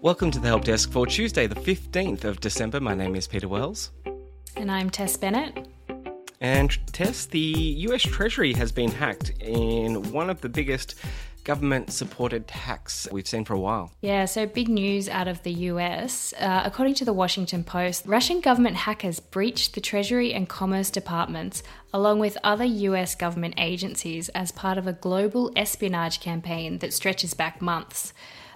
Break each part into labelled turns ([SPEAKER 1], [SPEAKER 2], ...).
[SPEAKER 1] Welcome to the Help Desk for Tuesday, the 15th of December. My name is Peter Wells.
[SPEAKER 2] And I'm Tess Bennett.
[SPEAKER 1] And Tess, the US Treasury has been hacked in one of the biggest government supported hacks we've seen for a while.
[SPEAKER 2] Yeah, so big news out of the US. Uh, according to the Washington Post, Russian government hackers breached the Treasury and Commerce departments along with other US government agencies as part of a global espionage campaign that stretches back months.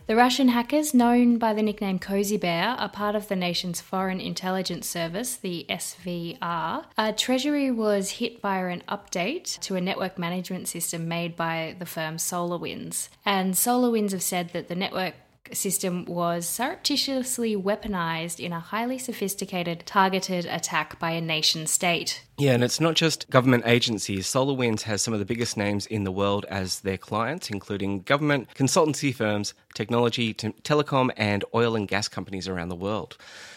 [SPEAKER 2] The Russian hackers, known by the nickname Cozy Bear, are part of the nation's Foreign Intelligence Service, the SVR. Uh, Treasury was hit via an update to a network management system made by the firm SolarWinds. And SolarWinds have said that the network system was surreptitiously weaponized in a highly sophisticated, targeted attack by a nation state.
[SPEAKER 1] Yeah, and it's not just government agencies. SolarWinds has some of the biggest names in the world as their clients, including government, consultancy firms, technology, te- telecom, and oil and gas companies around the world.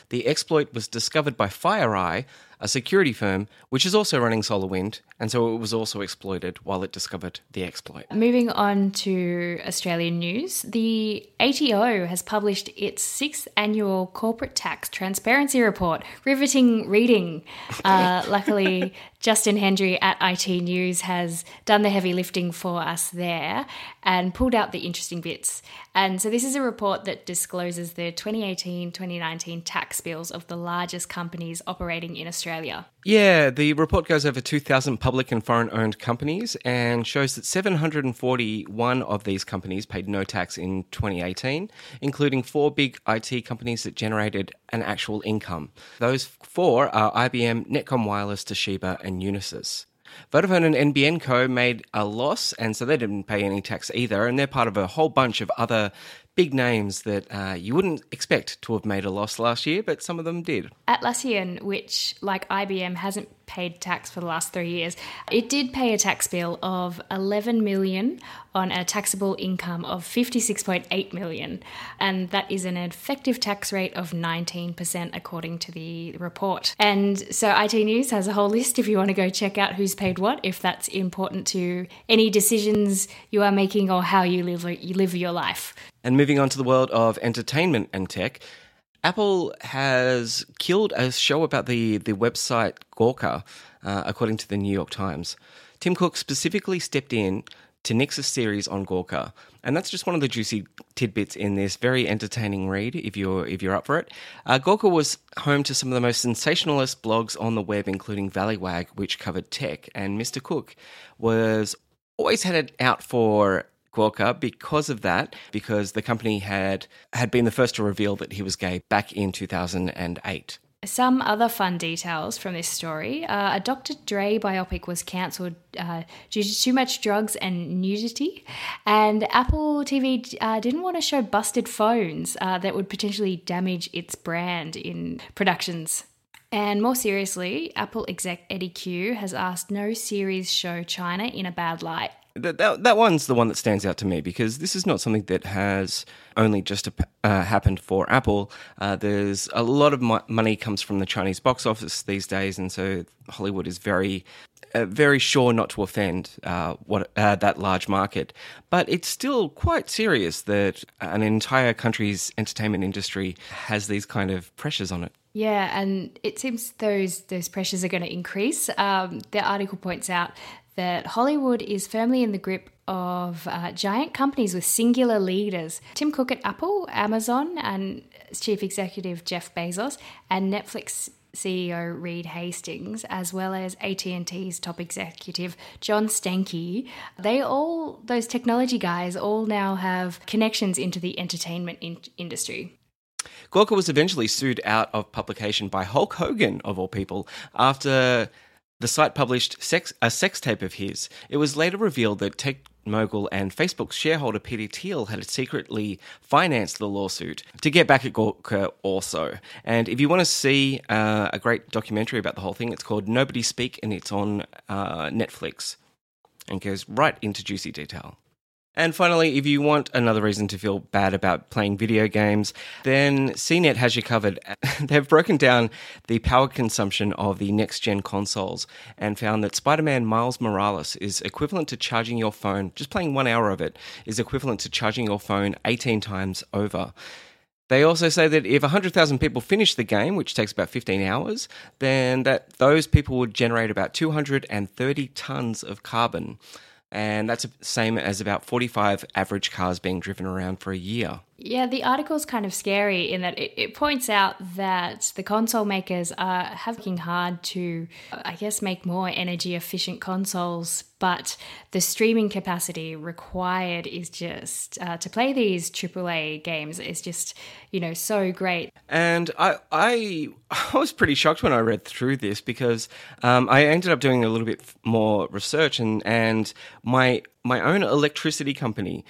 [SPEAKER 1] The exploit was discovered by FireEye, a security firm which is also running SolarWind, and so it was also exploited while it discovered the exploit.
[SPEAKER 2] Moving on to Australian news, the ATO has published its sixth annual corporate tax transparency report. Riveting reading. Uh, luckily, Justin Hendry at IT News has done the heavy lifting for us there and pulled out the interesting bits. And so, this is a report that discloses the 2018 2019 tax bills of the largest companies operating in Australia.
[SPEAKER 1] Yeah, the report goes over 2,000 public and foreign owned companies and shows that 741 of these companies paid no tax in 2018, including four big IT companies that generated an actual income. Those four are IBM, NetComm Wireless, Toshiba, and Unisys. Vodafone and NBN Co made a loss, and so they didn't pay any tax either. And they're part of a whole bunch of other big names that uh, you wouldn't expect to have made a loss last year, but some of them did.
[SPEAKER 2] Atlassian, which, like IBM, hasn't paid tax for the last three years, it did pay a tax bill of 11 million on a taxable income of 56.8 million, and that is an effective tax rate of 19% according to the report. And so IT News has a whole list if you want to go check out who's paid what, if that's important to any decisions you are making or how you live you live your life.
[SPEAKER 1] And moving on to the world of entertainment and tech, Apple has killed a show about the, the website Gawker, uh, according to the New York Times. Tim Cook specifically stepped in to a series on Gawker, and that's just one of the juicy tidbits in this very entertaining read. If you're if you're up for it, uh, Gawker was home to some of the most sensationalist blogs on the web, including Valleywag, which covered tech, and Mr. Cook was always had it out for Gawker because of that, because the company had had been the first to reveal that he was gay back in 2008.
[SPEAKER 2] Some other fun details from this story uh, a Dr. Dre biopic was cancelled uh, due to too much drugs and nudity, and Apple TV uh, didn't want to show busted phones uh, that would potentially damage its brand in productions. And more seriously, Apple exec Eddy Cue has asked no series show China in a bad light.
[SPEAKER 1] That, that, that one's the one that stands out to me because this is not something that has only just uh, happened for Apple. Uh, there's a lot of mo- money comes from the Chinese box office these days, and so Hollywood is very, uh, very sure not to offend uh, what uh, that large market. But it's still quite serious that an entire country's entertainment industry has these kind of pressures on it.
[SPEAKER 2] Yeah, and it seems those those pressures are going to increase. Um, the article points out that Hollywood is firmly in the grip of uh, giant companies with singular leaders. Tim Cook at Apple, Amazon, and Chief Executive Jeff Bezos, and Netflix CEO Reed Hastings, as well as AT&T's top executive John Stankey, they all those technology guys all now have connections into the entertainment in- industry.
[SPEAKER 1] Gawker was eventually sued out of publication by Hulk Hogan, of all people, after the site published sex, a sex tape of his. It was later revealed that tech mogul and Facebook shareholder Peter Thiel had secretly financed the lawsuit to get back at Gawker also. And if you want to see uh, a great documentary about the whole thing, it's called Nobody Speak and it's on uh, Netflix and goes right into juicy detail. And finally, if you want another reason to feel bad about playing video games, then CNET has you covered. They've broken down the power consumption of the next gen consoles and found that Spider Man Miles Morales is equivalent to charging your phone, just playing one hour of it, is equivalent to charging your phone 18 times over. They also say that if 100,000 people finish the game, which takes about 15 hours, then that those people would generate about 230 tons of carbon and that's the same as about 45 average cars being driven around for a year.
[SPEAKER 2] Yeah, the article's kind of scary in that it, it, points out that the console makers are working hard to, I guess, make more energy efficient consoles, but the streaming capacity required is just uh, to play these AAA games is just, you know, so great.
[SPEAKER 1] And I, I, I was pretty shocked when I read through this because um, I ended up doing a little bit more research and and my my own electricity company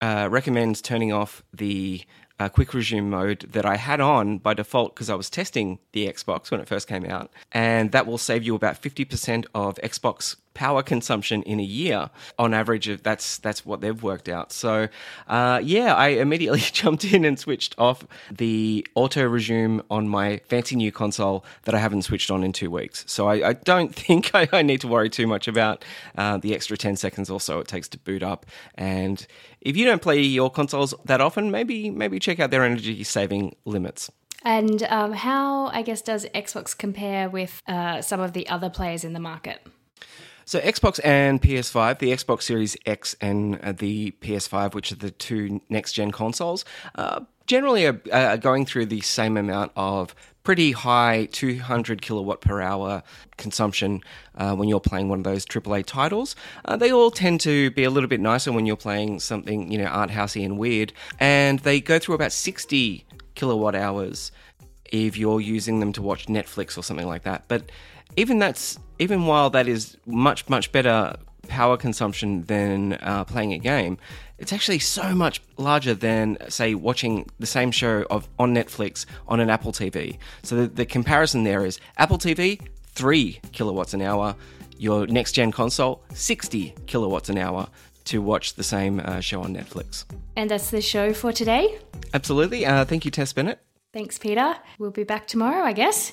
[SPEAKER 1] uh, recommends turning off the uh, quick resume mode that I had on by default because I was testing the Xbox when it first came out. And that will save you about 50% of Xbox power consumption in a year on average that's that's what they've worked out. So uh, yeah i immediately jumped in and switched off the auto resume on my fancy new console that i haven't switched on in two weeks. So i, I don't think I, I, need to worry too much about uh, the extra 10 seconds or so it takes to boot up. And if you don't play your consoles that often maybe maybe check out their energy saving limits.
[SPEAKER 2] And um, how i guess does xbox compare with uh, some of the other players in the market
[SPEAKER 1] so Xbox and PS5, the Xbox Series X and uh, the PS5, which are the two next gen consoles, uh, generally are, are, going through the same amount of pretty high 200 kilowatt per hour consumption uh, when you're playing one of those AAA titles. Uh, they all tend to be a little bit nicer when you're playing something, you know, art housey and weird, and they go through about 60 kilowatt hours if you're using them to watch Netflix or something like that. But even that's even while that is much much better power consumption than uh, playing a game, it's actually so much larger than say watching the same show of on Netflix on an Apple TV. So the, the comparison there is Apple TV three kilowatts an hour, your next gen console sixty kilowatts an hour to watch the same uh, show on Netflix.
[SPEAKER 2] And that's the show for today.
[SPEAKER 1] Absolutely. Uh, thank you, Tess Bennett.
[SPEAKER 2] Thanks, Peter. We'll be back tomorrow, I guess.